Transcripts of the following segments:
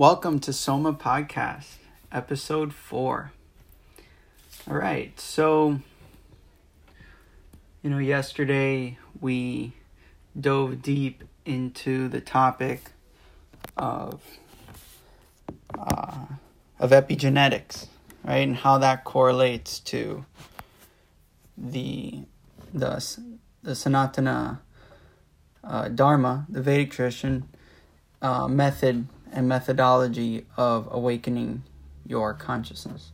Welcome to Soma Podcast, episode four. All right, so, you know, yesterday we dove deep into the topic of uh, of epigenetics, right, and how that correlates to the the the Sanatana uh, Dharma, the Vedic tradition uh, method and methodology of awakening your consciousness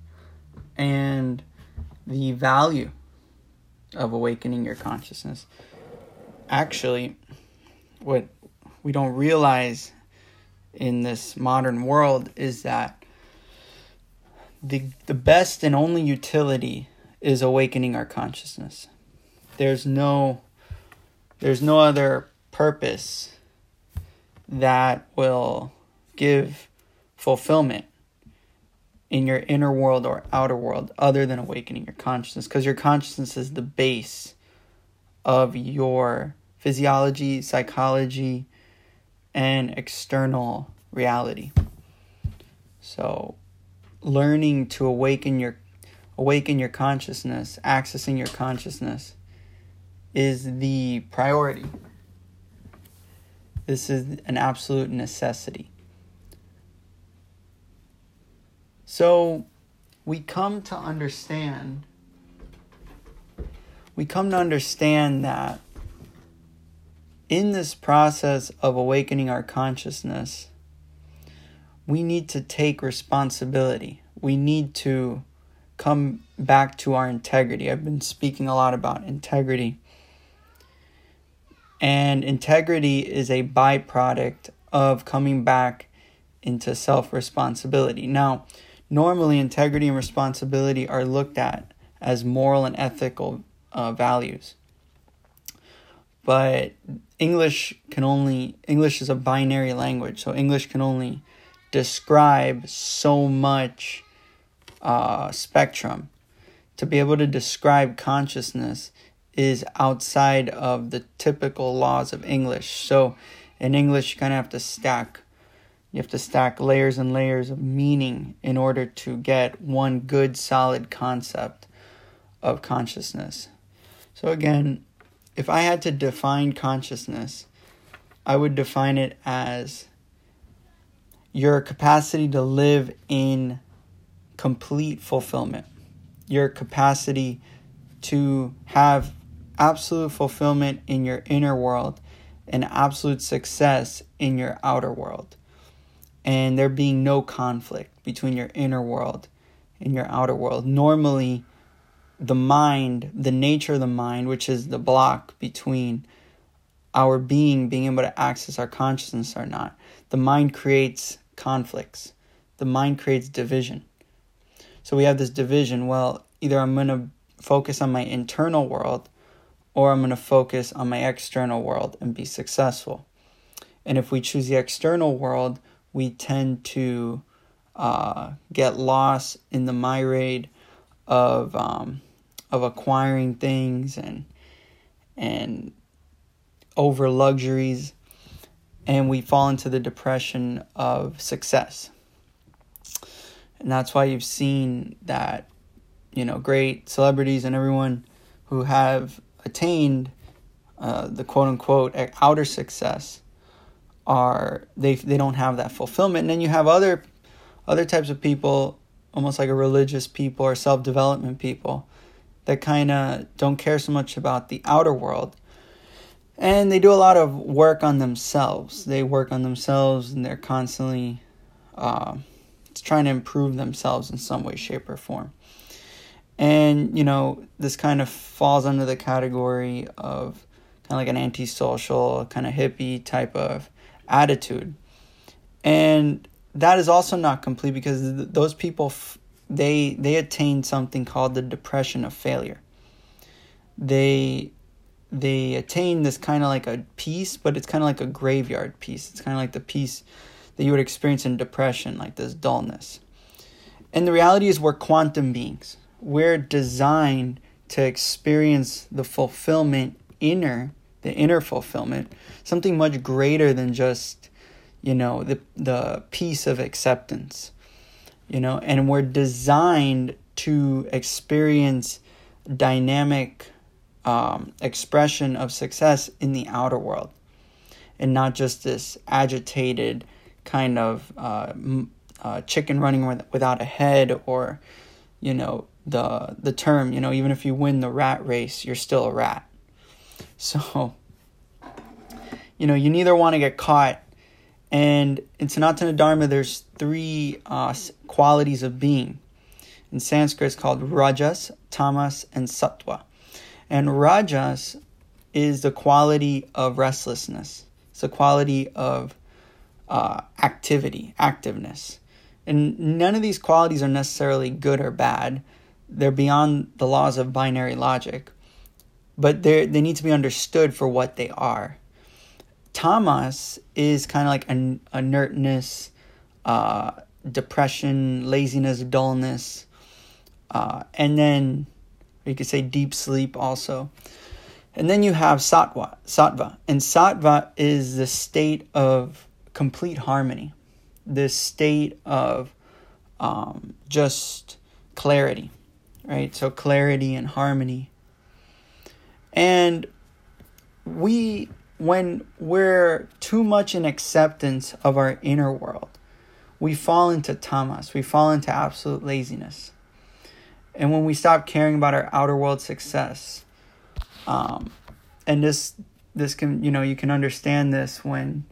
and the value of awakening your consciousness. Actually, what we don't realize in this modern world is that the the best and only utility is awakening our consciousness. There's no there's no other purpose that will give fulfillment in your inner world or outer world other than awakening your consciousness because your consciousness is the base of your physiology, psychology, and external reality. So, learning to awaken your awaken your consciousness, accessing your consciousness is the priority. This is an absolute necessity. So we come to understand we come to understand that in this process of awakening our consciousness, we need to take responsibility. We need to come back to our integrity. I've been speaking a lot about integrity and integrity is a byproduct of coming back into self responsibility. Now, normally, integrity and responsibility are looked at as moral and ethical uh, values. But English can only, English is a binary language, so English can only describe so much uh, spectrum. To be able to describe consciousness, is outside of the typical laws of English. So in English, you kind of have to stack. You have to stack layers and layers of meaning in order to get one good, solid concept of consciousness. So, again, if I had to define consciousness, I would define it as your capacity to live in complete fulfillment, your capacity to have absolute fulfillment in your inner world and absolute success in your outer world. And there being no conflict between your inner world and your outer world. Normally, the mind, the nature of the mind, which is the block between our being being able to access our consciousness or not, the mind creates conflicts. The mind creates division. So we have this division. Well, either I'm going to focus on my internal world or I'm going to focus on my external world and be successful. And if we choose the external world, we tend to uh, get lost in the myriad of um, of acquiring things and and over luxuries, and we fall into the depression of success. And that's why you've seen that, you know, great celebrities and everyone who have attained uh, the quote unquote outer success are they they don't have that fulfillment. And then you have other other types of people almost like a religious people or self-development people that kind of don't care so much about the outer world. And they do a lot of work on themselves. They work on themselves and they're constantly uh, trying to improve themselves in some way shape or form. And, you know, this kind of falls under the category of kind of like an antisocial, kind of hippie type of attitude. And that is also not complete because th- those people f- they they attain something called the depression of failure. They they attain this kind of like a peace, but it's kind of like a graveyard peace. It's kind of like the peace that you would experience in depression, like this dullness. And the reality is we're quantum beings we're designed to experience the fulfillment inner, the inner fulfillment, something much greater than just, you know, the the peace of acceptance. You know, and we're designed to experience dynamic um, expression of success in the outer world and not just this agitated kind of uh, uh, chicken running with, without a head or you know the the term you know even if you win the rat race you're still a rat so you know you neither want to get caught and in sanatana dharma there's three uh, qualities of being. In sanskrit it's called rajas tamas and sattva. And rajas is the quality of restlessness. It's the quality of uh, activity activeness. And none of these qualities are necessarily good or bad. They're beyond the laws of binary logic, but they they need to be understood for what they are. Tamas is kind of like an inertness, uh, depression, laziness, dullness, uh, and then you could say deep sleep also. And then you have sattva, sattva, and sattva is the state of complete harmony this state of um, just clarity, right? So, clarity and harmony. And we, when we're too much in acceptance of our inner world, we fall into tamas, we fall into absolute laziness. And when we stop caring about our outer world success, um, and this this can you know you can understand this when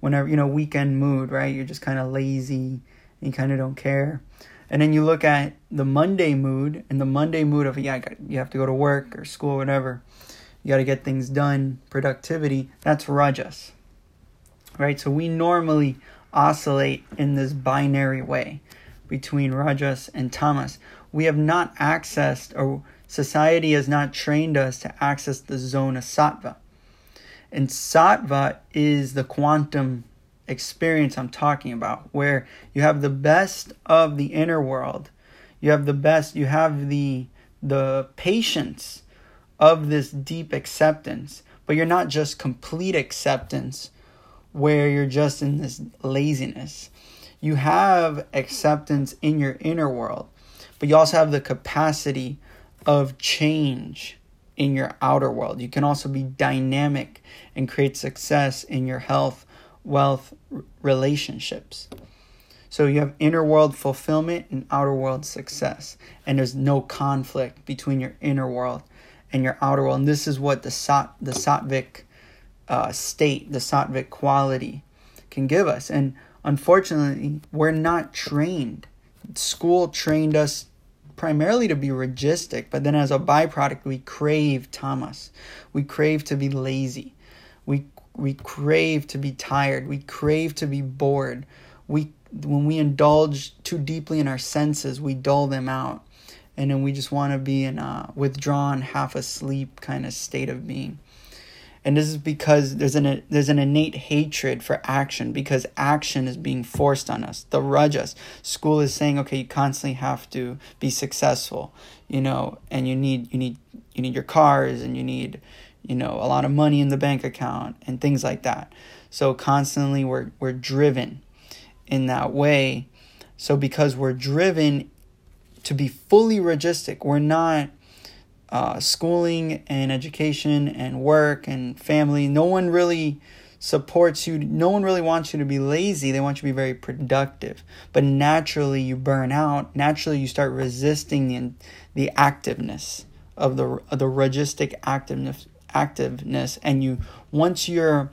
whenever you know weekend mood right you're just kind of lazy you kind of don't care and then you look at the monday mood and the monday mood of yeah you have to go to work or school or whatever. You got to get things done productivity. That's rajas right? So we normally oscillate in this binary way between rajas and tamas we have not accessed or society has not trained us to access the zone of sattva. And sattva is the quantum experience I'm talking about, where you have the best of the inner world. You have the best, you have the the patience of this deep acceptance, but you're not just complete acceptance where you're just in this laziness. You have acceptance in your inner world, but you also have the capacity of change in your outer world. You can also be dynamic and create success in your health, wealth, relationships. So you have inner world fulfillment and outer world success. And there's no conflict between your inner world and your outer world. And this is what the sat the sattvic uh, state, the sattvic quality can give us. And unfortunately, we're not trained. School trained us primarily to be rajasic, but then as a byproduct, we crave tamas. We crave to be lazy. We crave to be tired. We crave to be bored. We when we indulge too deeply in our senses, we dull them out, and then we just want to be in a withdrawn, half asleep kind of state of being and this is because there's an there's an innate hatred for action because action is being forced on us the rajas school is saying okay you constantly have to be successful you know and you need you need you need your cars and you need you know a lot of money in the bank account and things like that so constantly we're we're driven in that way so because we're driven to be fully rajasic we're not uh, schooling and education and work and family. No one really supports you. No one really wants you to be lazy. They want you to be very productive. But naturally, you burn out. Naturally, you start resisting the the activeness of the of the rajasic activeness activeness, and you once you're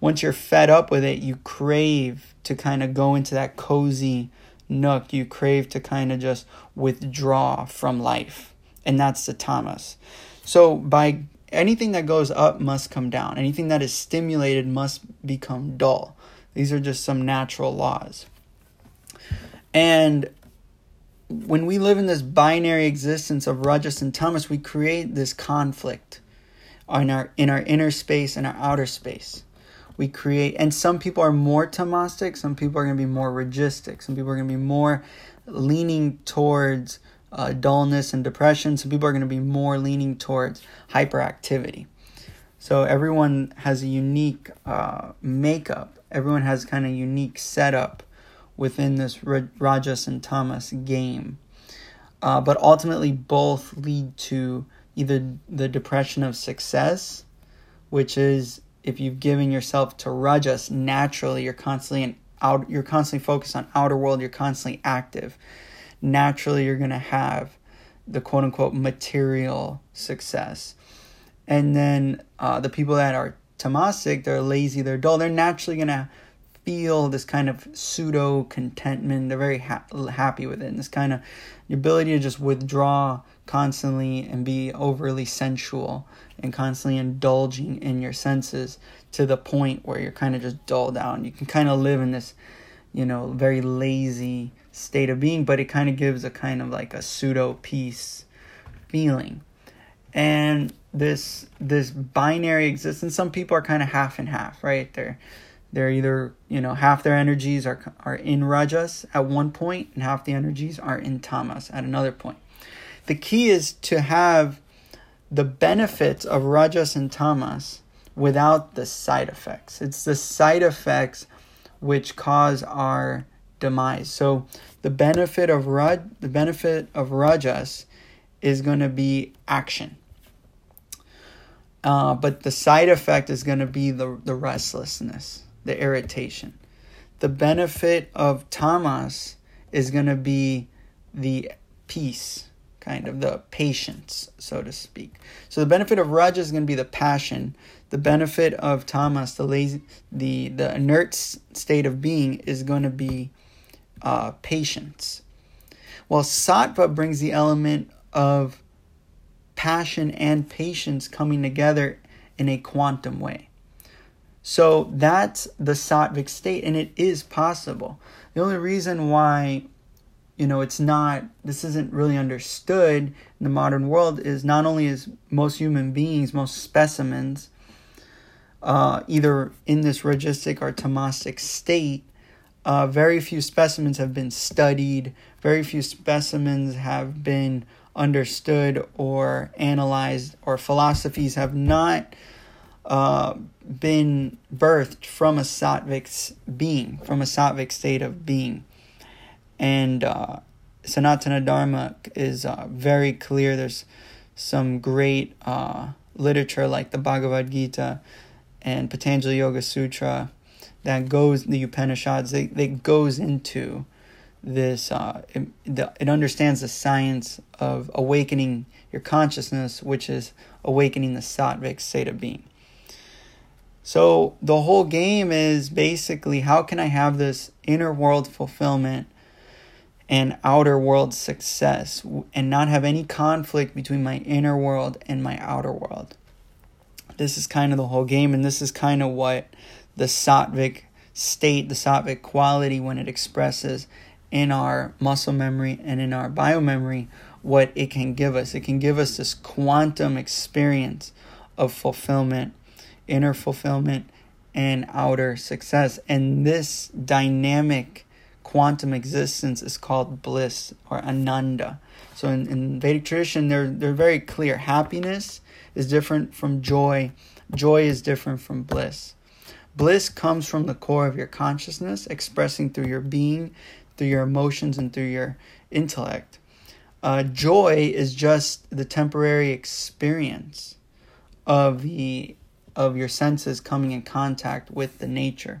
once you're fed up with it, you crave to kind of go into that cozy nook. You crave to kind of just withdraw from life and that's the tamas. So by anything that goes up must come down. Anything that is stimulated must become dull. These are just some natural laws. And when we live in this binary existence of rajas and tamas, we create this conflict in our in our inner space and our outer space. We create, and some people are more tamastic, some people are going to be more rajasic, some people are going to be more leaning towards uh, dullness and depression. Some people are going to be more leaning towards hyperactivity. So everyone has a unique uh, makeup Everyone has kind of unique setup within this Rajas and Tamas game. Uh, but ultimately, both lead to either the depression of success, which is if you've given yourself to Rajas, naturally you're constantly in out, you're constantly focused on outer world, you're constantly active. Naturally, you're gonna have the quote unquote material success. And then uh, the people that are tamasic, they're lazy, they're dull, they're naturally gonna feel this kind of pseudo contentment. They're very ha- happy with it. And this kind of the ability to just withdraw constantly and be overly sensual and constantly indulging in your senses to the point where you're kind of just dulled down. You can kind of live in this, you know, very lazy state of being, but it kind of gives a kind of like a pseudo peace feeling. And this this binary existence, some people are kind of half and half, right? They're they're either, you know, half their energies are are in rajas at one point and half the energies are in tamas at another point. The key is to have the benefits of rajas and tamas without the side effects. It's the side effects which cause our demise. So the benefit of raj, the benefit of rajas is going to be action. Uh, but the side effect is going to be the, the restlessness the irritation. The benefit of tamas is going to be the peace, kind of the patience, so to speak. So the benefit of raja is going to be the passion. The benefit of tamas, the lazy, the the inert state of being, is going to be uh, patience. While sattva brings the element of passion and patience coming together in a quantum way. So that's the sattvic state, and it is possible. The only reason why, you know, it's not, this isn't really understood in the modern world is not only is most human beings, most specimens, uh, either in this rajasic or tamasic state, uh, very few specimens have been studied, very few specimens have been understood or analyzed, or philosophies have not uh, been birthed from a sattvic being, from a sattvic state of being. And uh, Sanatana Dharma is uh, very clear. There's some great uh, literature like the Bhagavad Gita and Patanjali Yoga Sutra that goes, the Upanishads, they, they goes into this, uh, it, it understands the science of awakening your consciousness, which is awakening the sattvic state of being. So the whole game is basically how can I have this inner world fulfillment and outer world success and not have any conflict between my inner world and my outer world. This is kind of the whole game, and this is kind of what the sattvic state, the sattvic quality, when it expresses in our muscle memory and in our biomemory, what it can give us. It can give us this quantum experience of fulfillment inner fulfillment and outer success. And this dynamic quantum existence is called bliss or ananda. So in, in Vedic tradition, they're, they're very clear. Happiness is different from joy, joy is different from bliss. Bliss comes from the core of your consciousness, expressing through your being, through your emotions, and through your intellect. Uh, joy is just the temporary experience of the of your senses coming in contact with the nature.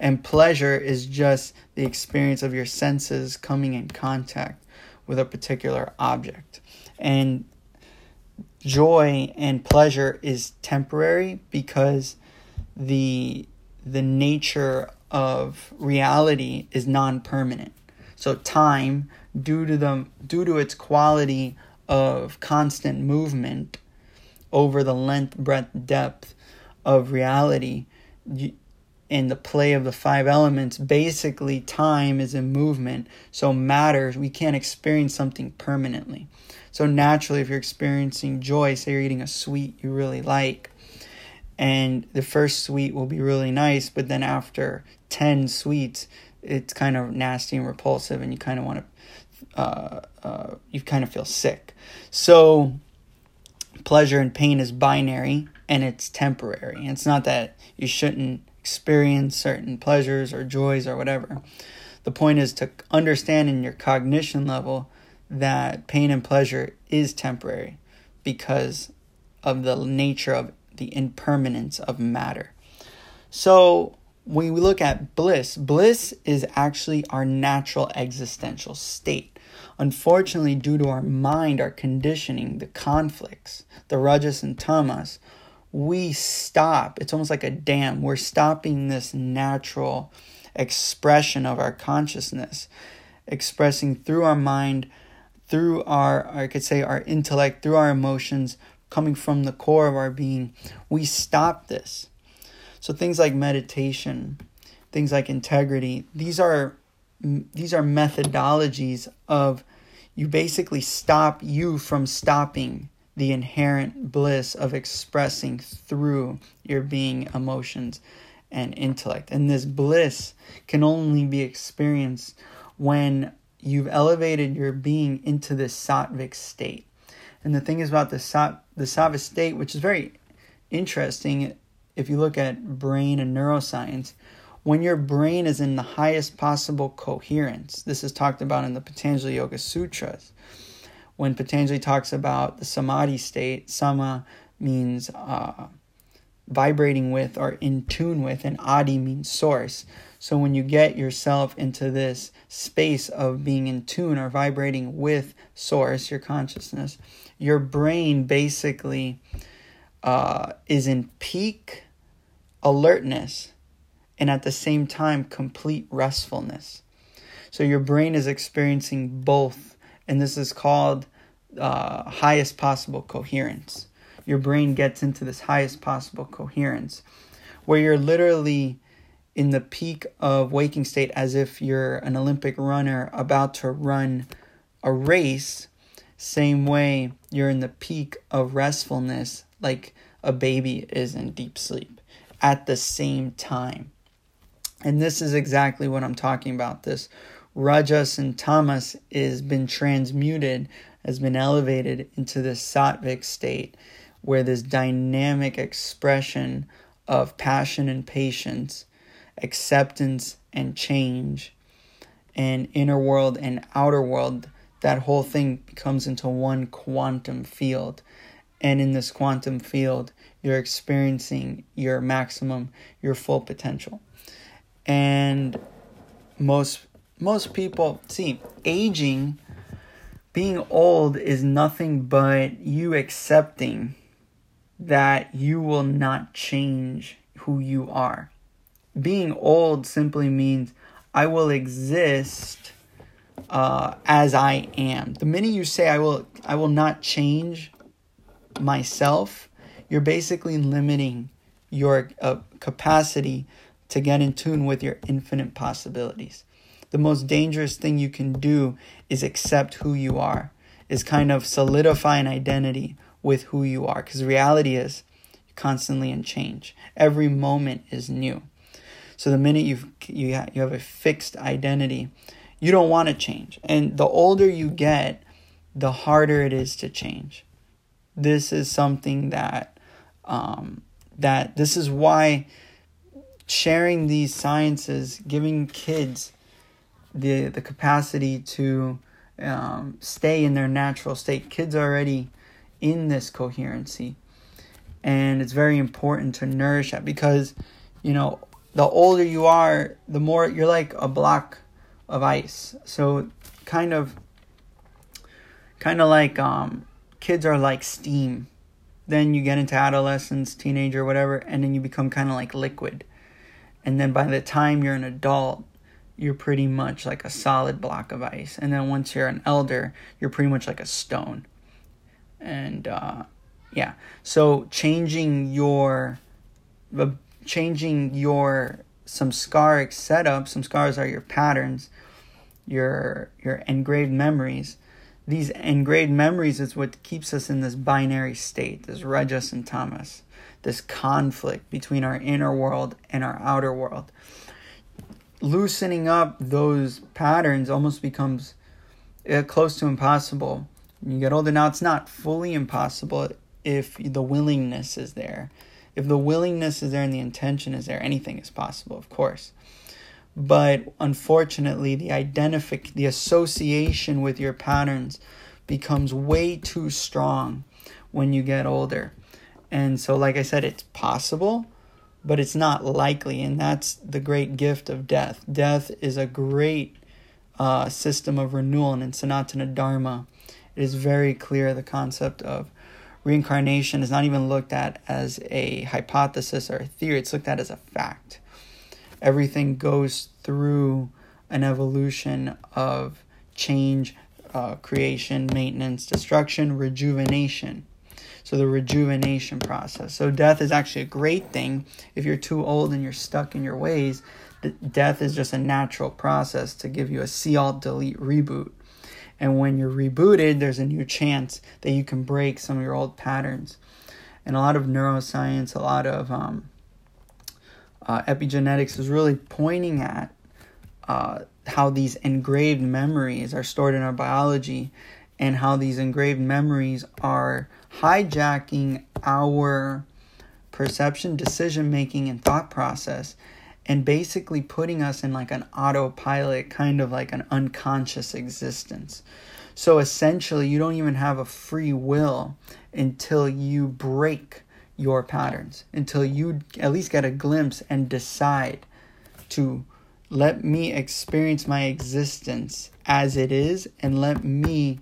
And pleasure is just the experience of your senses coming in contact with a particular object. And joy and pleasure is temporary because the the nature of reality is non-permanent. So time due to the due to its quality of constant movement over the length, breadth, depth of reality in the play of the five elements basically time is in movement. So matters we can't experience something permanently. So naturally if you're experiencing joy say you're eating a sweet you really like and the first sweet will be really nice but then after 10 sweets it's kind of nasty and repulsive and you kind of want to uh, uh, you kind of feel sick. So pleasure and pain is binary and it's temporary. It's not that you shouldn't experience certain pleasures or joys or whatever. The point is to understand in your cognition level that pain and pleasure is temporary because of the nature of the impermanence of matter. So, when we look at bliss, bliss is actually our natural existential state. Unfortunately, due to our mind, our conditioning, the conflicts, the rajas and tamas, we stop. It's almost like a dam. We're stopping this natural expression of our consciousness, expressing through our mind, through our, I could say, our intellect, through our emotions, coming from the core of our being. We stop this. So things like meditation, things like integrity, these are these are methodologies of you basically stop you from stopping the inherent bliss of expressing through your being emotions and intellect. And this bliss can only be experienced when you've elevated your being into this sattvic state. And the thing is about the sat the sattvic state, which is very interesting, if you look at brain and neuroscience, when your brain is in the highest possible coherence, this is talked about in the Patanjali Yoga Sutras. When Patanjali talks about the samadhi state, sama means uh, vibrating with or in tune with, and adi means source. So when you get yourself into this space of being in tune or vibrating with source, your consciousness, your brain basically uh, is in peak alertness and at the same time complete restfulness. So your brain is experiencing both, and this is called uh, highest possible coherence. Your brain gets into this highest possible coherence where you're literally in the peak of waking state as if you're an Olympic runner about to run a race. Same way you're in the peak of restfulness, like a baby is in deep sleep at the same time. And this is exactly what I'm talking about. This Rajas and Tamas is been transmuted, has been elevated into this sattvic state where this dynamic expression of passion and patience, acceptance and change, and inner world and outer world, that whole thing becomes into one quantum field. And in this quantum field, you're experiencing your maximum, your full potential. And most most people see aging being old is nothing but you accepting that you will not change who you are. Being old simply means I will exist uh, as I am. The minute you say I will, I will not change myself, you're basically limiting your uh, capacity to get in tune with your infinite possibilities. The most dangerous thing you can do is accept who you are, is kind of solidify an identity with who you are. Because reality is constantly in change. Every moment is new. So the minute you, ha- you have a fixed identity, you don't want to change. And the older you get, the harder it is to change. This is something that um, that this is why sharing these sciences, giving kids the the capacity to um, stay in their natural state. Kids are already in this coherency, and it's very important to nourish that because you know the older you are, the more you're like a block of ice. So kind of kind of like um, kids are like steam then you get into adolescence, teenager, whatever, and then you become kind of like liquid. And then by the time you're an adult, you're pretty much like a solid block of ice. And then once you're an elder, you're pretty much like a stone. And uh, yeah, so changing your, changing your samskaric setup. Samskaras are your patterns, your your engraved memories these engraved memories is what keeps us in this binary state, this rajas and tamas, this conflict between our inner world and our outer world. Loosening up those patterns almost becomes uh, close to impossible. When you get older now, it's not fully impossible if the willingness is there. If the willingness is there and the intention is there, anything is possible, of course. But unfortunately, the identific the association with your patterns becomes way too strong when you get older. And so like I said, it's possible, but it's not likely, and that's the great gift of death. Death is a great uh, system of renewal, and in Sanatana Dharma, it is very clear the concept of reincarnation is not even looked at as a hypothesis or a theory, it's looked at as a fact. Everything goes through an evolution of change, uh, creation, maintenance, destruction, rejuvenation. So, the rejuvenation process. So, death is actually a great thing. If you're too old and you're stuck in your ways, death is just a natural process to give you a see alt delete reboot and when you're rebooted, there's a new chance that you can break some of your old patterns. And a lot of neuroscience, a lot of um, uh, epigenetics is really pointing at uh, how these engraved memories are stored in our biology and how these engraved memories are hijacking our perception, decision making, and thought process and basically putting us in like an autopilot, kind of like an unconscious existence. So essentially, you don't even have a free will until you break your patterns, until you at least get a glimpse and decide to let me experience my existence as it is and let me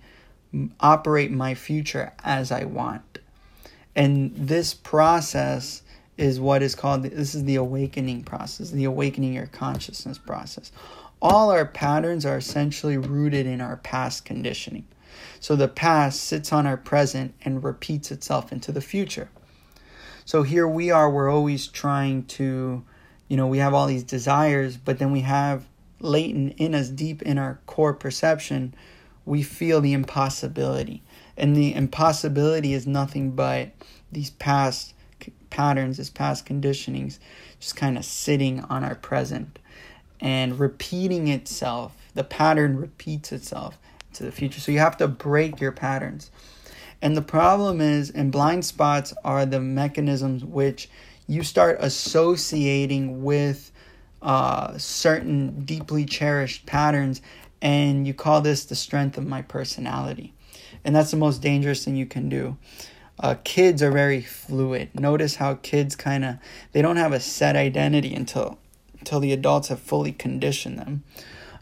operate my future as I want. And this process is what is called this is the awakening process, the awakening your consciousness process. All our patterns are essentially rooted in our past conditioning. So the past sits on our present and repeats itself into the future. So here we are, we're always trying to, you know, we have all these desires, but then we have latent in us, deep in our core perception, we feel the impossibility. And the impossibility is nothing but these past patterns, these past conditionings, just kind of sitting on our present and repeating itself. The pattern repeats itself to the future. So you have to break your patterns. And the problem is, and blind spots are the mechanisms which you start associating with uh, certain deeply cherished patterns, and you call this the strength of my personality. And that's the most dangerous thing you can do uh, kids are very fluid. Notice how kids kind of they don't have a set identity until until the adults have fully conditioned them.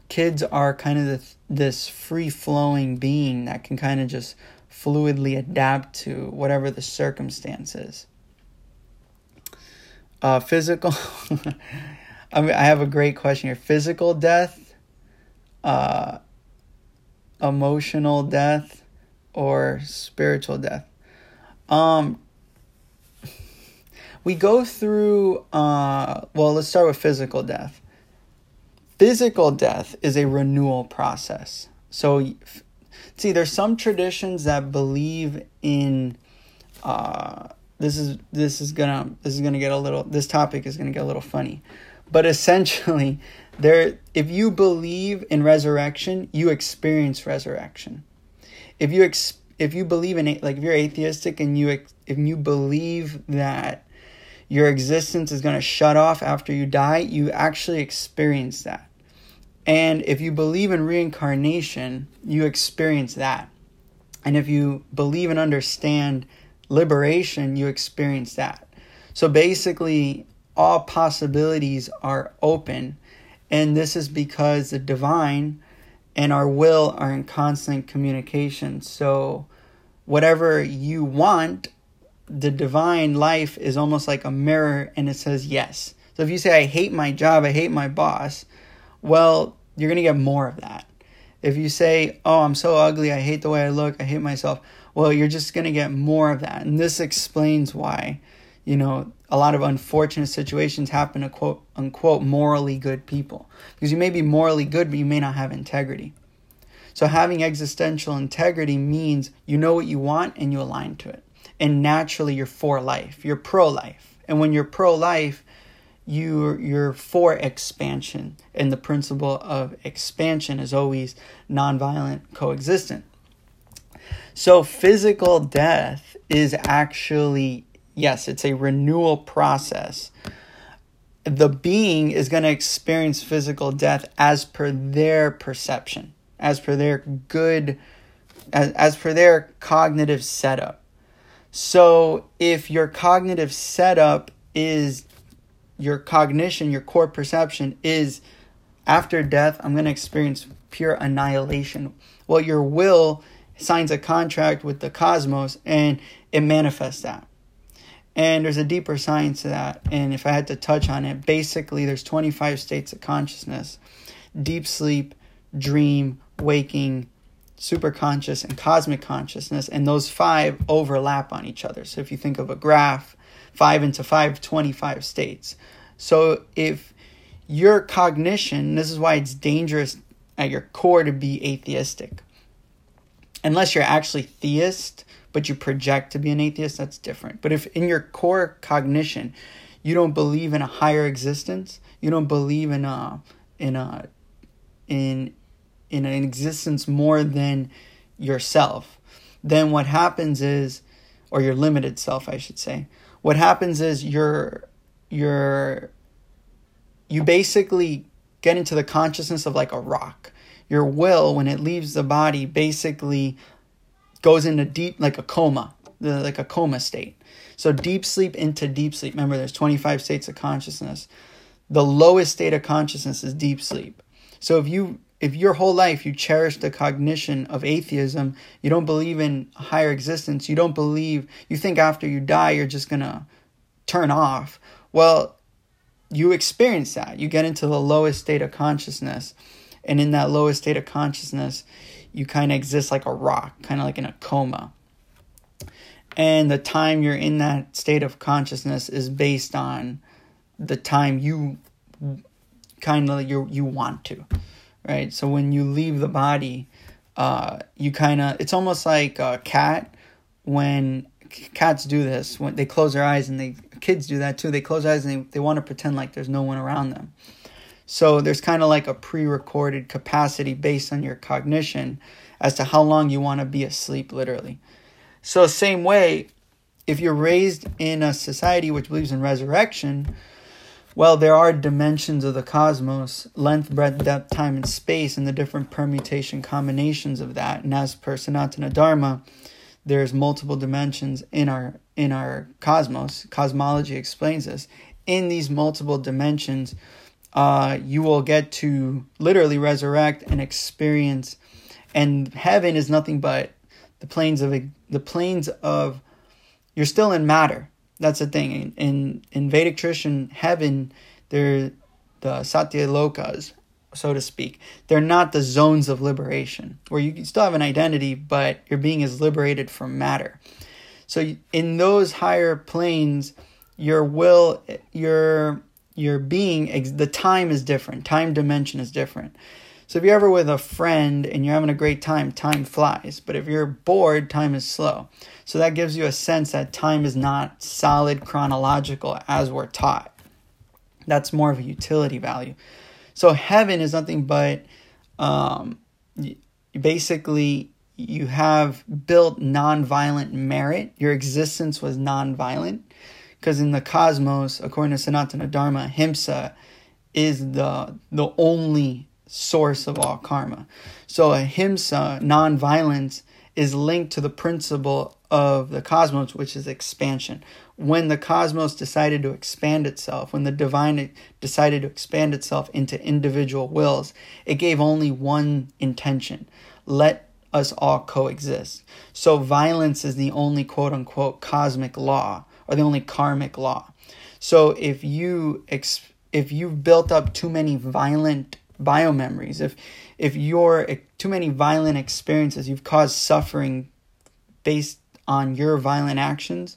Kids are kind of this free flowing being that can kind of just fluidly adapt to whatever the circumstances. Uh, physical. I, mean, I have a great question here. Physical death, uh, emotional death, or spiritual death. Um, we go through, uh, well, let's start with physical death. Physical death is a renewal process. So, see, there's some traditions that believe in. Uh, this is this is gonna this is gonna get a little this topic is gonna get a little funny, but essentially, there if you believe in resurrection, you experience resurrection. If you ex- if you believe in like if you're atheistic and you if you believe that your existence is going to shut off after you die, you actually experience that. And if you believe in reincarnation, you experience that. And if you believe and understand liberation, you experience that. So basically, all possibilities are open. And this is because the divine and our will are in constant communication. So whatever you want, the divine life is almost like a mirror and it says yes. So if you say, I hate my job, I hate my boss, well, you're going to get more of that. If you say, Oh, I'm so ugly, I hate the way I look, I hate myself, well, you're just going to get more of that. And this explains why, you know, a lot of unfortunate situations happen to quote unquote morally good people. Because you may be morally good, but you may not have integrity. So having existential integrity means you know what you want and you align to it. And naturally you're for life. You're pro life. And when you're pro life, you're you're for expansion. And the principle of expansion is always nonviolent coexistence. So physical death is actually Yes, it's a renewal process. The being is going to experience physical death as per their perception, as per their good, as, as per their cognitive setup. So if your cognitive setup is your cognition, your core perception is after death, I'm going to experience pure annihilation. Well, your will signs a contract with the cosmos and it manifests that. And there's a deeper science to that. And if I had to touch on it, basically there's 25 states of consciousness. Deep sleep, dream, waking, superconscious, and cosmic consciousness. And those five overlap on each other. So if you think of a graph, 5 into 5, 25 states. So if your cognition, this is why it's dangerous at your core to be atheistic. Unless you're actually theist, but you project to be an atheist, that's different. But if in your core cognition, you don't believe in a higher existence, you don't believe in a in a in in an existence more than yourself, then what happens is or your limited self, I should say. What happens is you're you're you basically get into the consciousness of like a rock. Your will, when it leaves the body, basically goes into deep, like a coma, like a coma state. So deep sleep into deep sleep. Remember, there's 25 states of consciousness. The lowest state of consciousness is deep sleep. So if you if your whole life you cherish the cognition of atheism, you don't believe in higher existence, you don't believe, you think after you die you're just gonna turn off. Well, you experience that. You get into the lowest state of consciousness. And in that lowest state of consciousness, you kind of exist like a rock, kind of like in a coma. And the time you're in that state of consciousness is based on the time you kind of you you want to, right? So when you leave the body, uh, you kind of it's almost like a cat when cats do this when they close their eyes and they kids do that too. They close their eyes and they, they want to pretend like there's no one around them. So there's kind of like a pre recorded capacity based on your cognition as to how long you want to be asleep, literally. So, same way, if you're raised in a society which believes in resurrection, well, there are dimensions of the cosmos length, breadth, depth, time, and space, and the different permutation combinations of that. And as per Sanatana Dharma, there's multiple dimensions in our in our cosmos. Cosmology explains this. In these multiple dimensions, uh, you will get to literally resurrect and experience. And heaven is nothing but the planes of the planes of. You're still in matter. That's the thing. In in, in Vedic tradition, heaven, they're the Satya Lokas, so to speak. They're not the zones of liberation where you still have an identity, but your being is liberated from matter. So in those higher planes, your will, your your being the time is different. Time dimension is different. So if you're ever with a friend and you're having a great time time flies. But if you're bored time is slow. So that gives you a sense that time is not solid chronological as we're taught. That's more of a utility value. So heaven is nothing but um, basically you have built nonviolent merit. Your existence was nonviolent because in the cosmos, according to Sanatana Dharma, Himsa is the the only source of all karma. So Ahimsa, non-violence, is linked to the principle of the cosmos, which is expansion. When the cosmos decided to expand itself, when the divine decided to expand itself into individual wills, it gave only one intention let us all coexist. So violence is the only quote unquote cosmic law are the only karmic law. So if you ex- if you've built up too many violent biomemories, if if you're too many violent experiences, you've caused suffering based on your violent actions.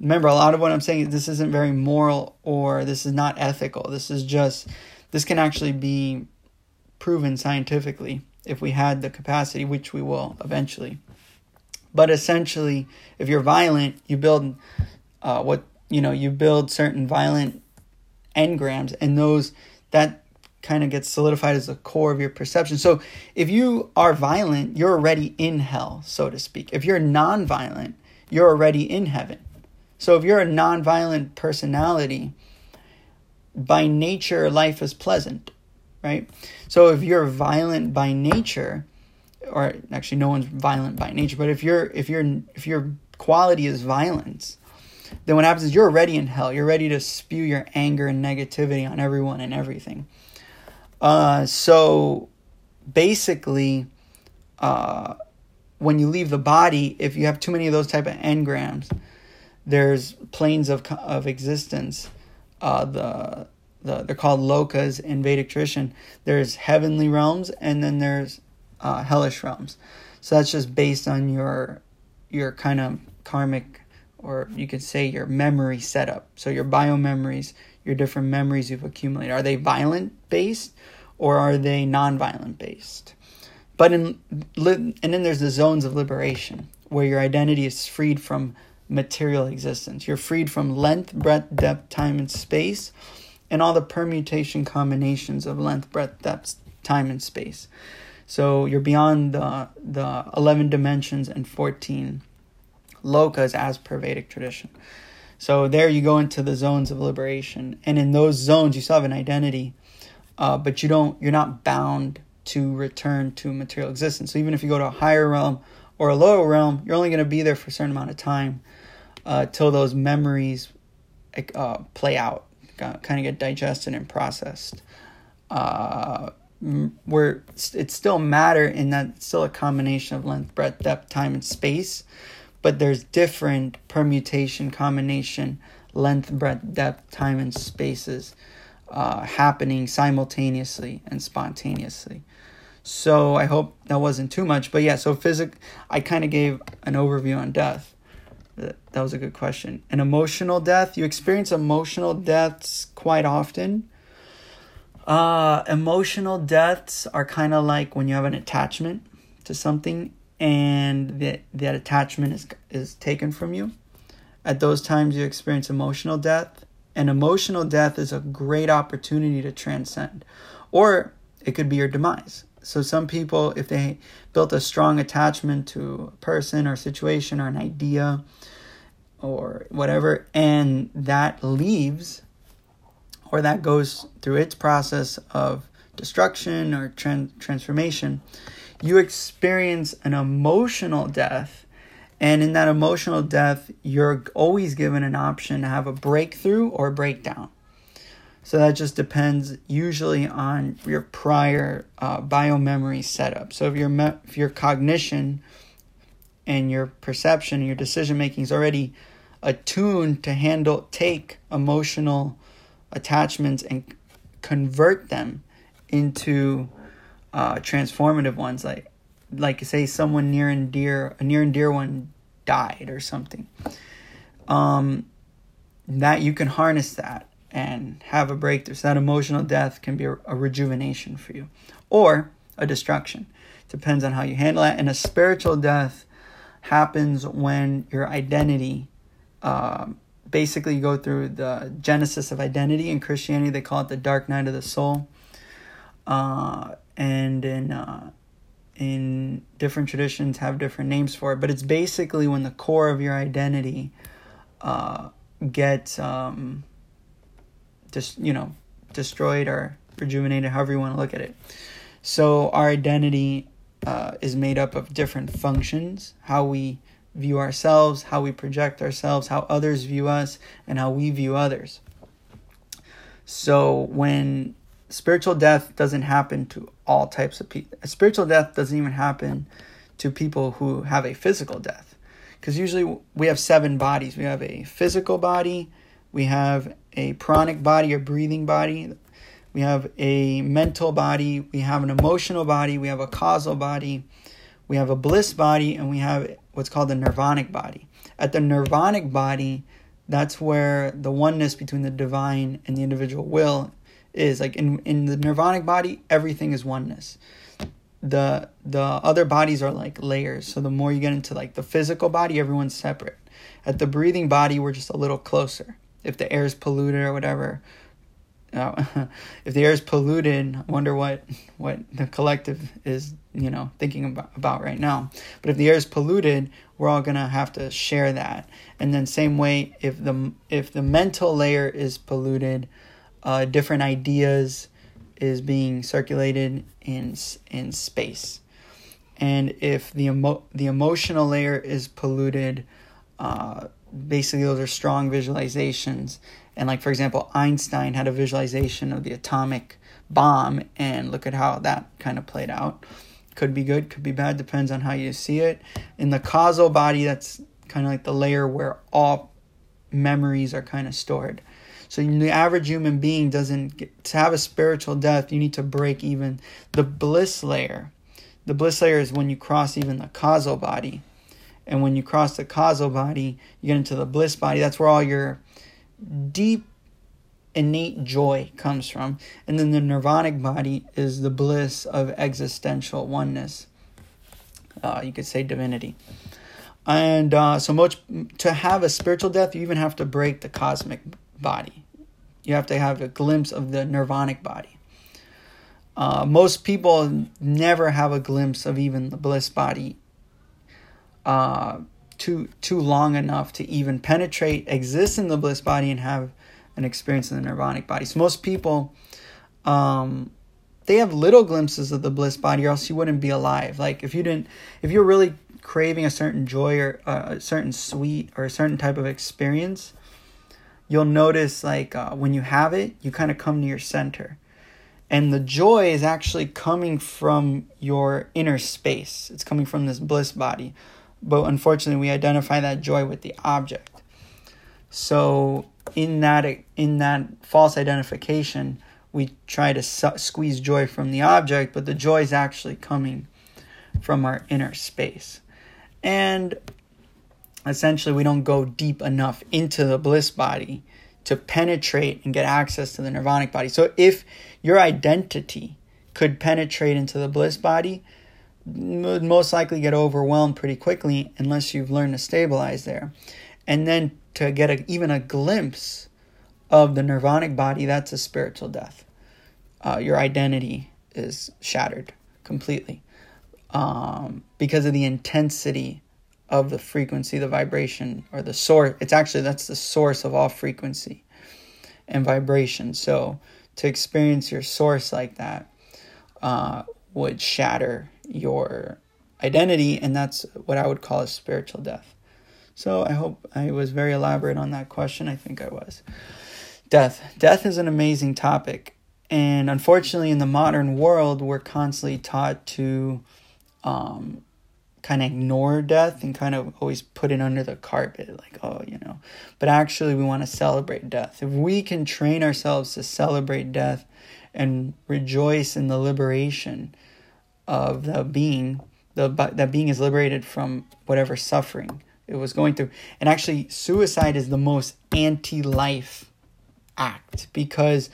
Remember, a lot of what I'm saying is this isn't very moral or this is not ethical. This is just this can actually be proven scientifically if we had the capacity, which we will eventually. But essentially, if you're violent, you build uh, what you know. You build certain violent engrams, and those that kind of gets solidified as the core of your perception. So if you are violent, you're already in hell, so to speak. If you're non-violent, you're already in heaven. So if you're a nonviolent personality, by nature life is pleasant, right? So if you're violent by nature, or actually no one's violent by nature, but if you're if you're if your quality is violence, then what happens is you're already in hell. You're ready to spew your anger and negativity on everyone and everything. Uh, so basically, uh, when you leave the body, if you have too many of those type of engrams, there's planes of of existence. Uh, the the they're called lokas in Vedic tradition. There's heavenly realms and then there's uh, hellish realms. So that's just based on your your kind of karmic or you could say your memory setup. So your bio memories, your different memories you've accumulated. Are they violent based or are they non-violent based? But in and then there's the zones of liberation where your identity is freed from material existence. You're freed from length, breadth, depth, time, and space, and all the permutation combinations of length, breadth, depth, time, and space. So you're beyond the the eleven dimensions and fourteen lokas as per Vedic tradition. So there you go into the zones of liberation, and in those zones you still have an identity, uh, but you don't. You're not bound to return to material existence. So even if you go to a higher realm or a lower realm, you're only going to be there for a certain amount of time uh, till those memories uh, play out, kind of get digested and processed. Uh, where it's still matter in that it's still a combination of length, breadth, depth, time, and space, but there's different permutation, combination, length, breadth, depth, time, and spaces uh, happening simultaneously and spontaneously. So I hope that wasn't too much, but yeah. So physic, I kind of gave an overview on death. That was a good question. An emotional death. You experience emotional deaths quite often uh, emotional deaths are kind of like when you have an attachment to something and that that attachment is is taken from you. At those times you experience emotional death, and emotional death is a great opportunity to transcend. Or it could be your demise. So some people if they built a strong attachment to a person or situation or an idea or whatever and that leaves or that goes through its process of destruction or tran- transformation, you experience an emotional death. And in that emotional death, you're always given an option to have a breakthrough or breakdown. So that just depends usually on your prior uh, biomemory setup. So if your me- if your cognition and your perception, your decision making is already attuned to handle take emotional attachments and convert them into uh, transformative ones. Like like say someone near and dear a near and dear one died or something. Um that you can harness that and have a breakthrough. So that emotional death can be a, a rejuvenation for you or a destruction. Depends on how you handle it and a spiritual death happens when your identity um, basically go through the genesis of identity in Christianity. They call it the dark night of the soul. Uh, and in uh, in different traditions have different names for it, but it's basically when the core of your identity uh, gets um, just you know destroyed or rejuvenated, however you want to look at it. So our identity uh, is made up of different functions, how we view ourselves, how we project ourselves, how others view us, and how we view others. So when spiritual death doesn't happen to all types of people, spiritual death doesn't even happen to people who have a physical death. Because usually we have seven bodies. We have a physical body, we have a pranic body, a breathing body, we have a mental body, we have an emotional body, we have a causal body, we have a bliss body, and we have what's called the nirvanic body. At the nirvanic body, that's where the oneness between the divine and the individual will is. Like in, in the nirvanic body, everything is oneness. The the other bodies are like layers. So the more you get into like the physical body, everyone's separate. At the breathing body, we're just a little closer. If the air is polluted or whatever, if the air is polluted, I wonder what what the collective is you know thinking about, about right now. But if the air is polluted, we're all gonna have to share that. And then same way, if the if the mental layer is polluted, uh, different ideas is being circulated in in space. And if the emo- the emotional layer is polluted, uh, basically those are strong visualizations and like for example, Einstein had a visualization of the atomic bomb, and look at how that kind of played out. Could be good, could be bad, depends on how you see it. In the causal body, that's kind of like the layer where all memories are kind of stored. So the average human being doesn't get, to have a spiritual death. You need to break even the bliss layer. The bliss layer is when you cross even the causal body, and when you cross the causal body, you get into the bliss body. That's where all your deep innate joy comes from. And then the nirvanic body is the bliss of existential oneness. Uh, you could say divinity. And uh, so much to have a spiritual death, you even have to break the cosmic body. You have to have a glimpse of the nirvanic body. Uh, most people never have a glimpse of even the bliss body uh, too too long enough to even penetrate, exist in the bliss body, and have an experience in the nirvanic body. So most people, um, they have little glimpses of the bliss body, or else you wouldn't be alive. Like if you didn't, if you're really craving a certain joy or uh, a certain sweet or a certain type of experience, you'll notice like uh, when you have it, you kind of come to your center. And the joy is actually coming from your inner space. It's coming from this bliss body but unfortunately we identify that joy with the object. So in that in that false identification we try to su- squeeze joy from the object but the joy is actually coming from our inner space. And essentially we don't go deep enough into the bliss body to penetrate and get access to the nirvanic body. So if your identity could penetrate into the bliss body would most likely get overwhelmed pretty quickly unless you've learned to stabilize there. And then to get a, even a glimpse of the nirvanic body, that's a spiritual death. Uh, your identity is shattered completely um, because of the intensity of the frequency, the vibration, or the source. It's actually that's the source of all frequency and vibration. So to experience your source like that uh, would shatter your identity, and that's what I would call a spiritual death. So I hope I was very elaborate on that question. I think I was. Death. Death is an amazing topic. And unfortunately, in the modern world, we're constantly taught to um, kind of ignore death and kind of always put it under the carpet, like, oh, you know. But actually, we want to celebrate death. If we can train ourselves to celebrate death and rejoice in the liberation of the being, the that being is liberated from whatever suffering it was going through. And actually, suicide is the most anti-life act because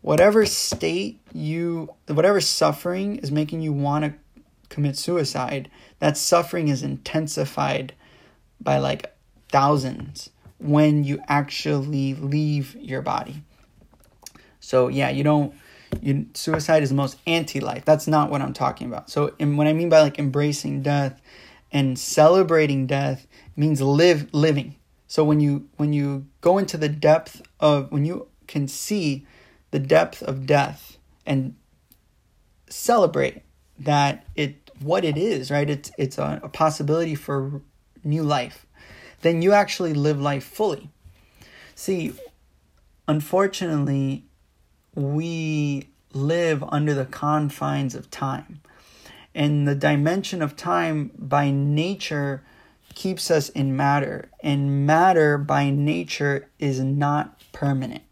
whatever state you, whatever suffering is making you want to commit suicide, that suffering is intensified by like thousands when you actually leave your body. So yeah, you don't you, suicide is the most anti-life. That's not what I'm talking about. So, and what I mean by like embracing death and celebrating death means live living. So when you when you go into the depth of when you can see the depth of death and celebrate that it what it is, right? It's it's a, a possibility for new life. Then you actually live life fully. See, unfortunately, we live under the confines of time. And the dimension of time by nature keeps us in matter, and matter by nature is not permanent.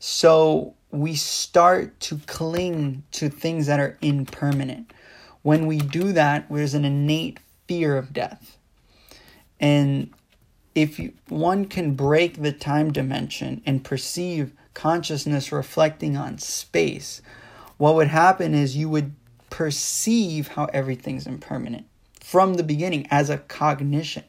So we start to cling to things that are impermanent. When we do that, there's an innate fear of death. And if you, one can break the time dimension and perceive consciousness reflecting on space, what would happen is you would perceive how everything's impermanent from the beginning as a cognition,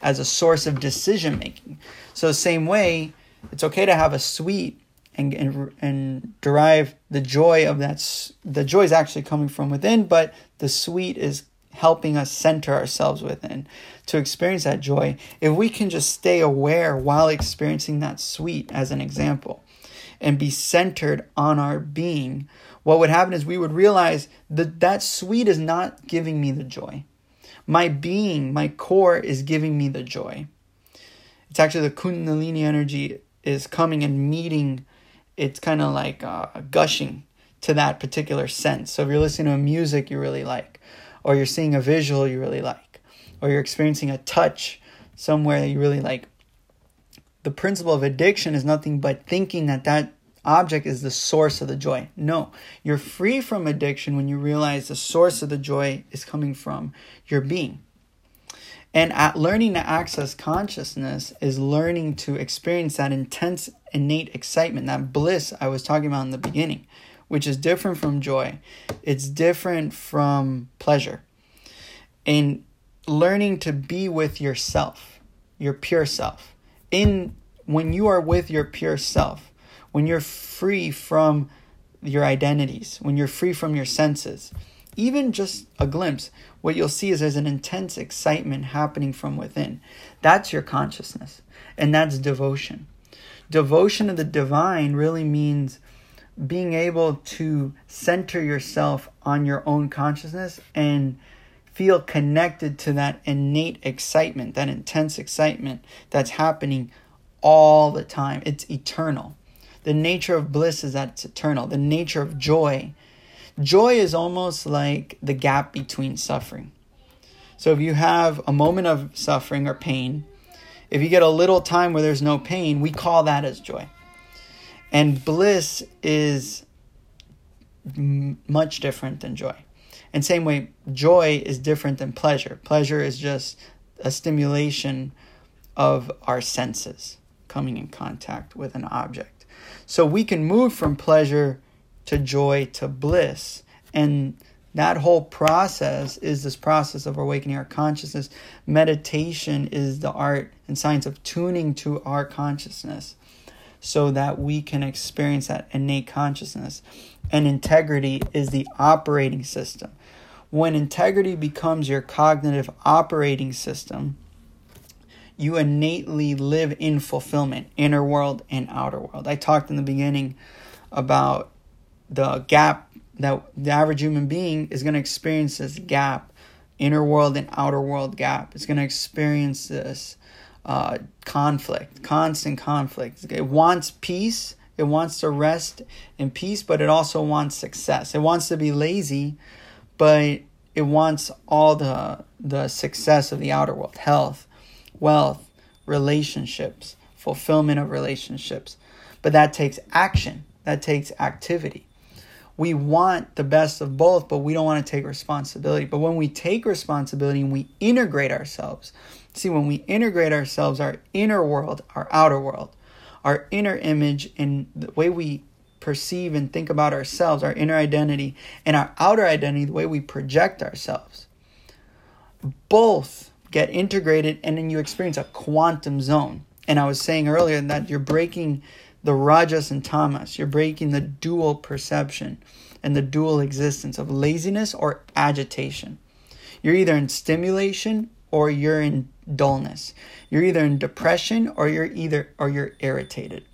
as a source of decision making. So, same way, it's okay to have a sweet and, and, and derive the joy of that. The joy is actually coming from within, but the sweet is helping us center ourselves within to experience that joy. If we can just stay aware while experiencing that sweet, as an example, and be centered on our being, what would happen is we would realize that that sweet is not giving me the joy. My being, my core is giving me the joy. It's actually the Kundalini energy is coming and meeting, it's kind of like uh, gushing to that particular sense. So if you're listening to a music you really like, or you're seeing a visual you really like, or you're experiencing a touch somewhere that you really like, the principle of addiction is nothing but thinking that that object is the source of the joy. No, you're free from addiction when you realize the source of the joy is coming from your being. And at learning to access consciousness is learning to experience that intense innate excitement, that bliss I was talking about in the beginning, which is different from joy. It's different from pleasure. And learning to be with yourself, your pure self. In when you are with your pure self, when you're free from your identities, when you're free from your senses, even just a glimpse, what you'll see is there's an intense excitement happening from within. That's your consciousness, and that's devotion. Devotion to the divine really means being able to center yourself on your own consciousness and feel connected to that innate excitement, that intense excitement that's happening all the time. It's eternal. The nature of bliss is that it's eternal. The nature of joy. Joy is almost like the gap between suffering. So if you have a moment of suffering or pain, if you get a little time where there's no pain, we call that as joy. And bliss is m- much different than joy. And same way, joy is different than pleasure. Pleasure is just a stimulation of our senses coming in contact with an object. So we can move from pleasure to joy to bliss. And that whole process is this process of awakening our consciousness. Meditation is the art and science of tuning to our consciousness so that we can experience that innate consciousness. And integrity is the operating system. When integrity becomes your cognitive operating system, you innately live in fulfillment, inner world and outer world. I talked in the beginning about the gap that the average human being is going to experience this gap, inner world and outer world gap. It's going to experience this uh, conflict, constant conflict. It wants peace. It wants to rest in peace, but it also wants success. It wants to be lazy, but it wants all the the success of the outer world, health, wealth, relationships, fulfillment of relationships. But that takes action, that takes activity. We want the best of both, but we don't want to take responsibility. But when we take responsibility and we integrate ourselves, see, when we integrate ourselves, our inner world, our outer world, our inner image, and the way we perceive and think about ourselves, our inner identity, and our outer identity, the way we project ourselves, both get integrated and then you experience a quantum zone. And I was saying earlier that you're breaking the rajas and tamas, you're breaking the dual perception and the dual existence of laziness or agitation. You're either in stimulation or you're in dullness. You're either in depression or you're either or you're irritated.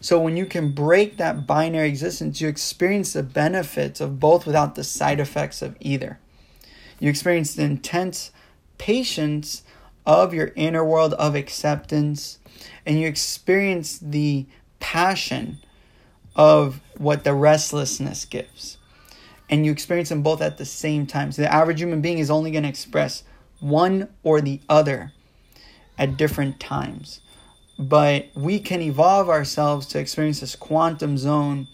So when you can break that binary existence, you experience the benefits of both without the side effects of either. You experience the intense patience of your inner world of acceptance and you experience the passion of what the restlessness gives. And you experience them both at the same time. So the average human being is only going to express one or the other at different times. But we can evolve ourselves to experience this quantum zone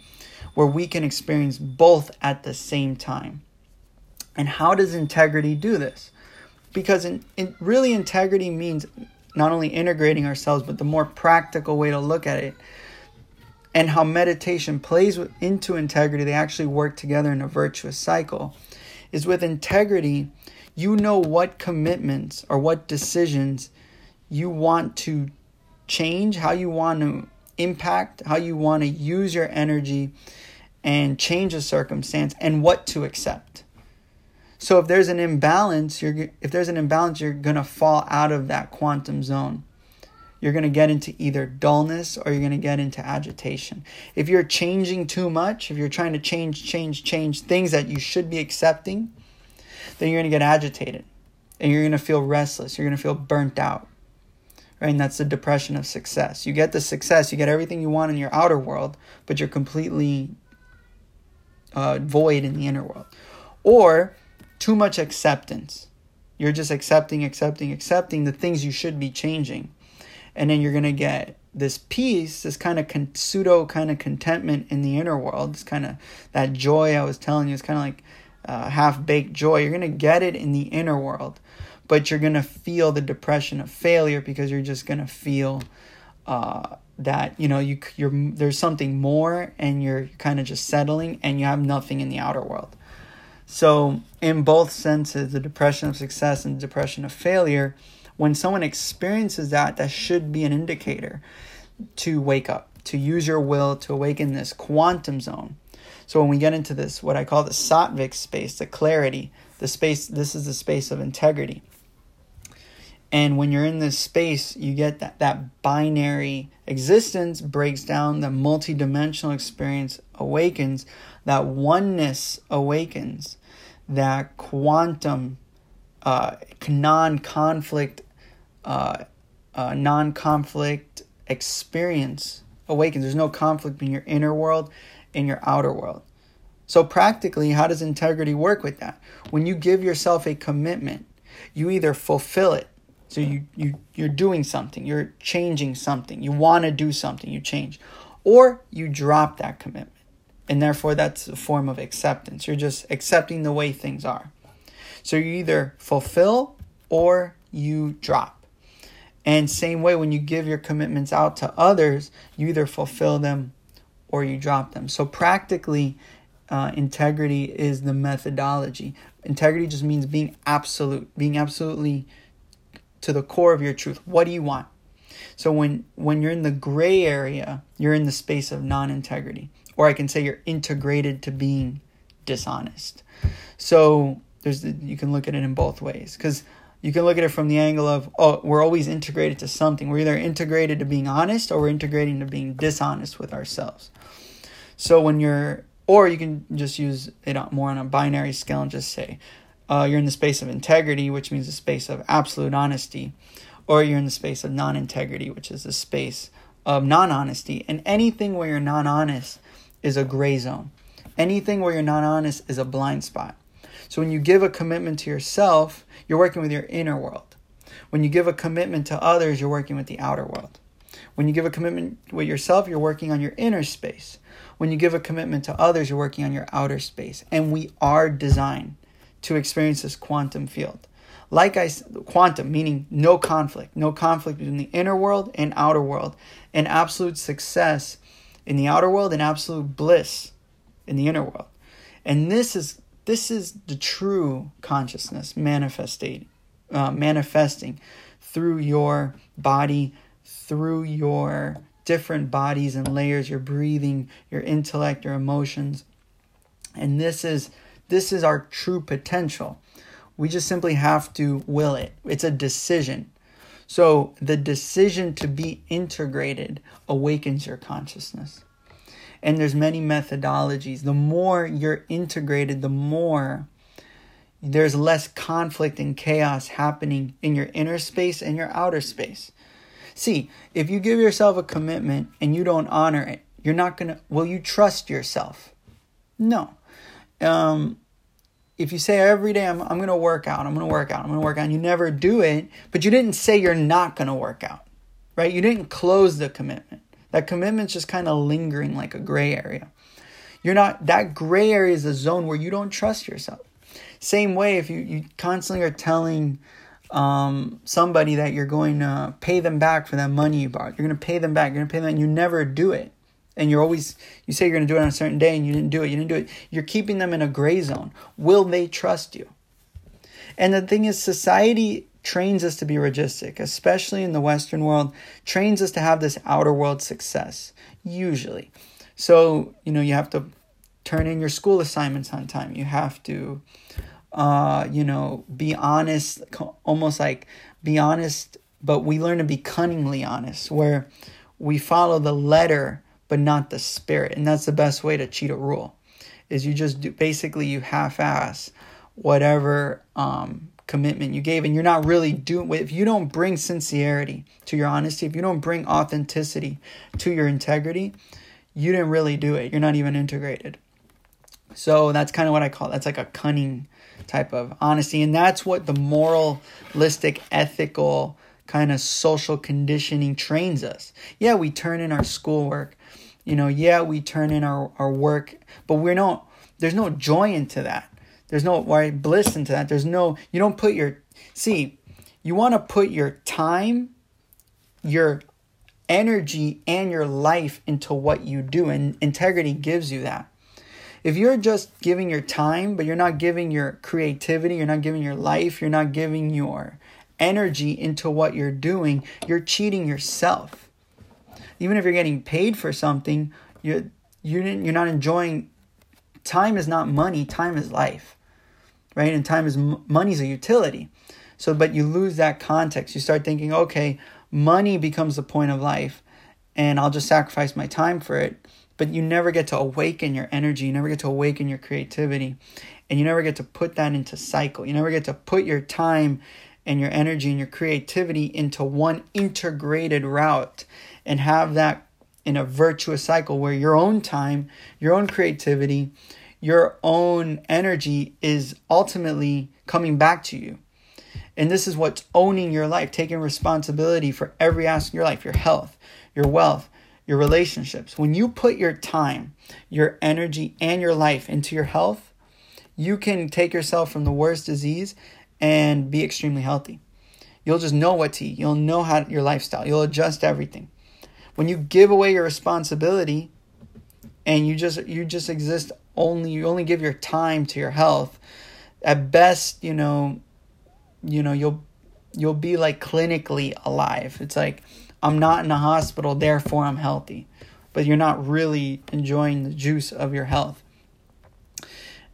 where we can experience both at the same time. And how does integrity do this? because in, in really integrity means not only integrating ourselves but the more practical way to look at it and how meditation plays into integrity they actually work together in a virtuous cycle is with integrity you know what commitments or what decisions you want to change how you want to impact, how you want to use your energy and change a circumstance, and what to accept. So if there's an imbalance, you're if there's an imbalance, you're gonna fall out of that quantum zone. You're gonna get into either dullness or you're gonna get into agitation. If you're changing too much, if you're trying to change, change, change things that you should be accepting, then you're gonna get agitated and you're gonna feel restless. You're gonna feel burnt out right? And that's the depression of success. You get the success, you get everything you want in your outer world, but you're completely uh, void in the inner world. Or too much acceptance. You're just accepting, accepting, accepting the things you should be changing. And then you're going to get this peace, this kind of con- pseudo kind of contentment in the inner world, this kind of that joy I was telling you, it's kind of like uh, half baked joy. You're going to get it in the inner world but you're going to feel the depression of failure because you're just going to feel uh, that you know you you're there's something more and you're kind of just settling and you have nothing in the outer world. So in both senses the depression of success and the depression of failure when someone experiences that that should be an indicator to wake up to use your will to awaken this quantum zone. So when we get into this what i call the sattvic space the clarity the space this is the space of integrity and when you're in this space, you get that, that binary existence breaks down, the multidimensional experience awakens, that oneness awakens, that quantum, uh, non conflict, uh, uh, non conflict experience awakens. There's no conflict between your inner world and your outer world. So, practically, how does integrity work with that? When you give yourself a commitment, you either fulfill it so you, you you're doing something, you're changing something, you want to do something, you change. Or you drop that commitment. And therefore that's a form of acceptance. You're just accepting the way things are. So you either fulfill or you drop. And same way when you give your commitments out to others, you either fulfill them or you drop them. So practically uh, integrity is the methodology. Integrity just means being absolute, being absolutely to the core of your truth. What do you want? So when when you're in the gray area, you're in the space of non-integrity. Or I can say you're integrated to being dishonest. So there's the, you can look at it in both ways cuz you can look at it from the angle of oh we're always integrated to something. We're either integrated to being honest or we're integrating to being dishonest with ourselves. So when you're or you can just use it more on a binary scale and just say uh, you're in the space of integrity, which means the space of absolute honesty, or you're in the space of non integrity, which is the space of non honesty. And anything where you're non honest is a gray zone. Anything where you're non honest is a blind spot. So when you give a commitment to yourself, you're working with your inner world. When you give a commitment to others, you're working with the outer world. When you give a commitment with yourself, you're working on your inner space. When you give a commitment to others, you're working on your outer space. And we are designed to experience this quantum field. Like I quantum meaning no conflict, no conflict between the inner world and outer world, and absolute success in the outer world and absolute bliss in the inner world. And this is this is the true consciousness manifesting uh, manifesting through your body, through your different bodies and layers, your breathing, your intellect, your emotions. And this is this is our true potential. We just simply have to will it. It's a decision. So the decision to be integrated awakens your consciousness. And there's many methodologies. The more you're integrated, the more there's less conflict and chaos happening in your inner space and your outer space. See, if you give yourself a commitment and you don't honor it, you're not going to will you trust yourself? No. Um if you say every day I'm, I'm going to work out, I'm going to work out, I'm going to work out, and you never do it, but you didn't say you're not going to work out, right? You didn't close the commitment. That commitment's just kind of lingering like a gray area. You're not, that gray area is a zone where you don't trust yourself. Same way, if you, you constantly are telling um, somebody that you're going to pay them back for that money you borrowed, you're going to pay them back, you're going to pay them, and you never do it and you're always you say you're going to do it on a certain day and you didn't do it you didn't do it you're keeping them in a gray zone will they trust you and the thing is society trains us to be rajasic, especially in the Western world, trains us to have this outer world success, usually. So, you know, you have to turn in your school assignments on time. You have to, uh, you know, be honest, almost like be honest, but we learn to be cunningly honest, where we follow the letter but not the spirit. And that's the best way to cheat a rule is you just do basically you half-ass whatever um, commitment you gave. And you're not really doing if you don't bring sincerity to your honesty if you don't bring authenticity to your integrity you didn't really do it. You're not even integrated. So that's kind of what i call that's like a cunning type of honesty. And that's what the moralistic ethical kind of social conditioning trains us. Yeah we turn in our schoolwork you know yeah we turn in our, our work but we're not there's no joy into that. There's no why bliss into that? There's no you don't put your see you want to put your time your energy and your life into what you do and integrity gives you that. If you're just giving your time but you're not giving your creativity you're not giving your life you're not giving your energy into what you're doing you're cheating yourself even if you're getting paid for something, you're you you're not enjoying. Time is not money. Time is life, right? And time is money is a utility. So, but you lose that context. You start thinking, okay, money becomes the point of life, and I'll just sacrifice my time for it. But you never get to awaken your energy. You never get to awaken your creativity, and you never get to put that into cycle. You never get to put your time and your energy and your creativity into one integrated route and have that in a virtuous cycle where your own time, your own creativity, your own energy is ultimately coming back to you. And this is what's owning your life, taking responsibility for every aspect of your life, your health, your wealth, your relationships. When you put your time, your energy, and your life into your health, you can take yourself from the worst disease and be extremely healthy. You'll just know what to eat. You'll know how your lifestyle. You'll adjust everything when you give away your responsibility and you just you just exist only you only give your time to your health at best you know you know you'll you'll be like clinically alive. It's like i'm not in a hospital therefore i'm healthy. But you're not really enjoying the juice of your health.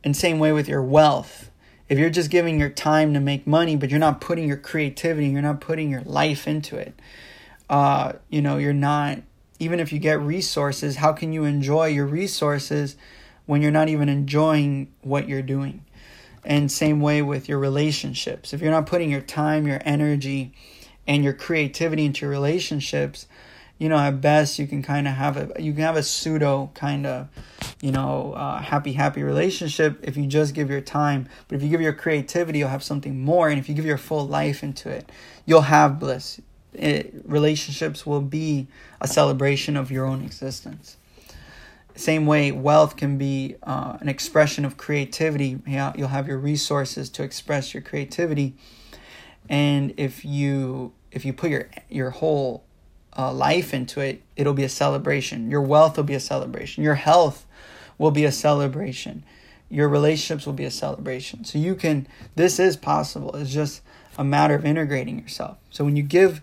And same way with your wealth. If you're just giving your time to make money but you're not putting your creativity you're not putting your life into it uh, you know, you're not, even if you get resources, how can you enjoy your resources when you're not even enjoying what you're doing? And same way with your relationships. If you're not putting your time, your energy, and your creativity into your relationships, you know, at best you can kind of have a you can have a pseudo kind of, you know, uh, happy happy relationship if you just give your time. But if you give your creativity, you'll have something more, and if you give your full life into it, you'll have bliss it, relationships will be a celebration of your own existence. Same way, wealth can be uh, an expression of creativity. You'll have your resources to express your creativity, and if you if you put your your whole uh, life into it, it'll be a celebration. Your wealth will be a celebration. Your health will be a celebration. Your relationships will be a celebration. So you can. This is possible. It's just a matter of integrating yourself. So when you give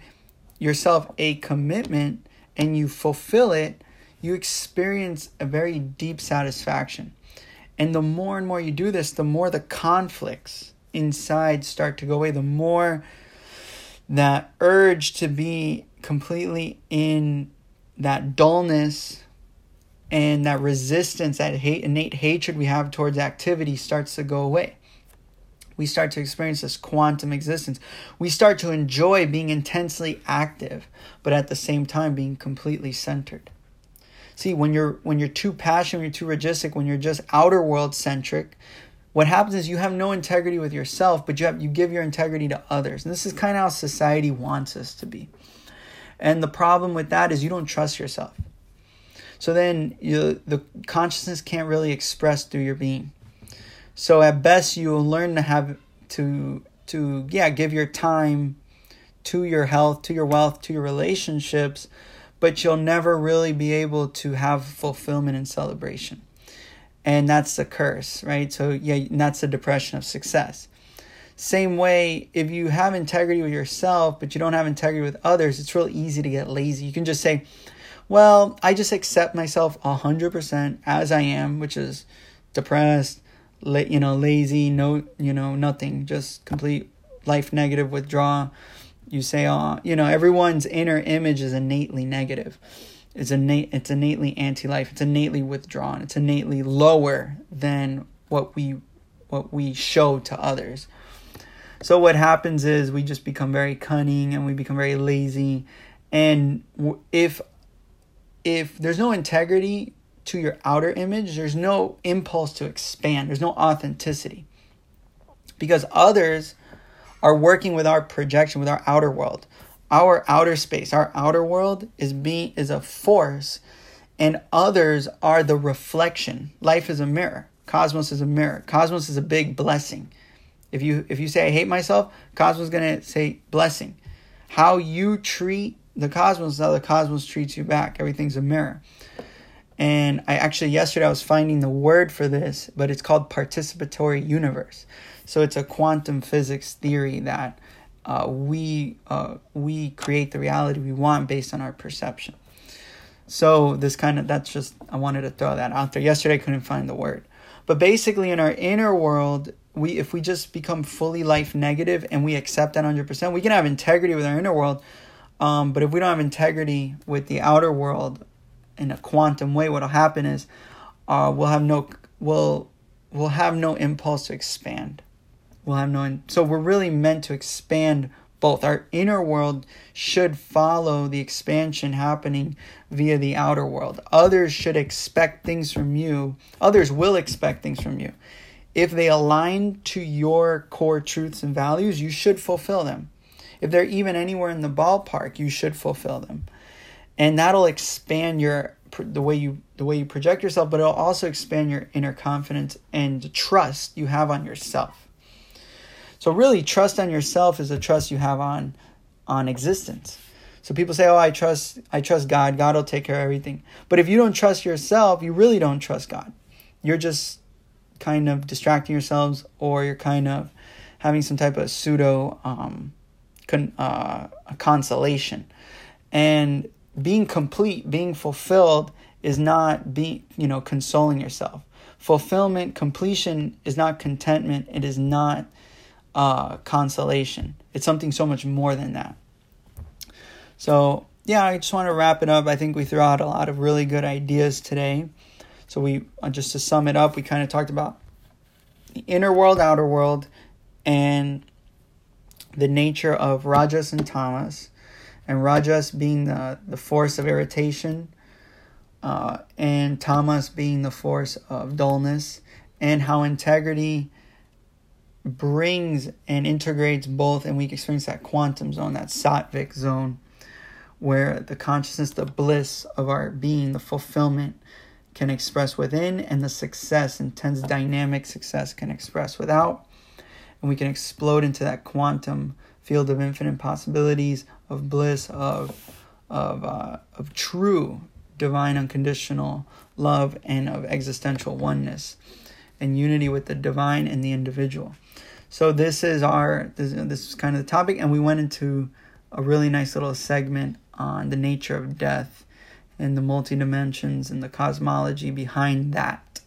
yourself a commitment and you fulfill it, you experience a very deep satisfaction. And the more and more you do this, the more the conflicts inside start to go away, the more that urge to be completely in that dullness and that resistance, that hate, innate hatred we have towards activity starts to go away we start to experience this quantum existence. We start to enjoy being intensely active, but at the same time being completely centered. See, when you're when you're too passionate, when you're too rajasic, when you're just outer world centric, what happens is you have no integrity with yourself, but you have you give your integrity to others. And this is kind of how society wants us to be. And the problem with that is you don't trust yourself. So then you, the consciousness can't really express through your being. So at best, you will learn to have to to yeah give your time to your health, to your wealth, to your relationships, but you'll never really be able to have fulfillment and celebration. And that's the curse, right? So yeah, that's the depression of success. Same way, if you have integrity with yourself, but you don't have integrity with others, it's real easy to get lazy. You can just say, well, I just accept myself 100% as I am, which is depressed, la- you know, lazy, no, you know, nothing, just complete life negative withdraw. You say, oh, you know, everyone's inner image is innately negative. It's innate, it's innately anti-life. It's innately withdrawn. It's innately lower than what we what we show to others. So what happens is we just become very cunning and we become very lazy. And if if there's no integrity to your outer image, there's no impulse to expand. There's no authenticity. Because others are working with our projection, with our outer world. Our outer space, our outer world is being is a force and others are the reflection. Life is a mirror. Cosmos is a mirror. Cosmos is a big blessing. If you if you say I hate myself, Cosmos is gonna say blessing. How you treat the cosmos is how the cosmos treats you back. Everything's a mirror. And I actually yesterday I was finding the word for this, but it's called participatory universe. So it's a quantum physics theory that uh, we uh, we create the reality we want based on our perception. So this kind of that's just I wanted to throw that out there. Yesterday I couldn't find the word, but basically in our inner world, we if we just become fully life negative and we accept that hundred percent, we can have integrity with our inner world. Um, but if we don't have integrity with the outer world in a quantum way, what'll happen is uh, we'll have no we'll we'll have no impulse to expand we'll have no. So we're really meant to expand both. Our inner world should follow the expansion happening via the outer world. Others should expect things from you. Others will expect things from you. If they align to your core truths and values, you should fulfill them. If they're even anywhere in the ballpark, you should fulfill them. And that'll expand your the way you the way you project yourself, but it'll also expand your inner confidence and trust you have on yourself. So really trust on yourself is a trust you have on on existence. So people say, "Oh, I trust I trust God. God will take care of everything." But if you don't trust yourself, you really don't trust God. You're just kind of distracting yourselves or you're kind of having some type of pseudo um, con- uh, consolation. And being complete, being fulfilled is not being, you know, consoling yourself. Fulfillment, completion is not contentment. It is not uh, consolation. It's something so much more than that. So, yeah, I just want to wrap it up. I think we threw out a lot of really good ideas today. So, we uh, just to sum it up, we kind of talked about the inner world, outer world, and the nature of Rajas and Tamas, and Rajas being the, the force of irritation, uh, and Tamas being the force of dullness, and how integrity brings and integrates both, and we experience that quantum zone, that sattvic zone, where the consciousness, the bliss of our being, the fulfillment can express within, and the success, intense dynamic success, can express without. And we can explode into that quantum field of infinite possibilities, of bliss, of of uh, of true divine unconditional love, and of existential oneness and unity with the divine and the individual. So this is our this, this is kind of the topic, and we went into a really nice little segment on the nature of death and the multi dimensions and the cosmology behind that.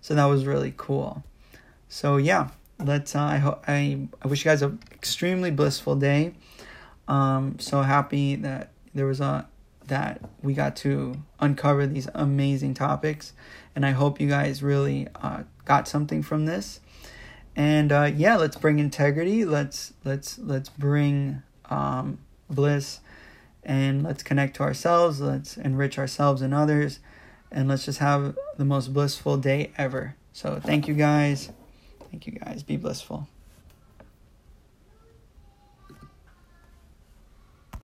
So that was really cool. So yeah, let's. Uh, I hope I I wish you guys an extremely blissful day. Um, so happy that there was a that we got to uncover these amazing topics, and I hope you guys really uh, got something from this. And uh, yeah let's bring integrity. Let's let's let's bring um, bliss. And let's connect to ourselves. Let's enrich ourselves and others. And let's just have the most blissful day ever. So thank you guys. Thank you guys. Be blissful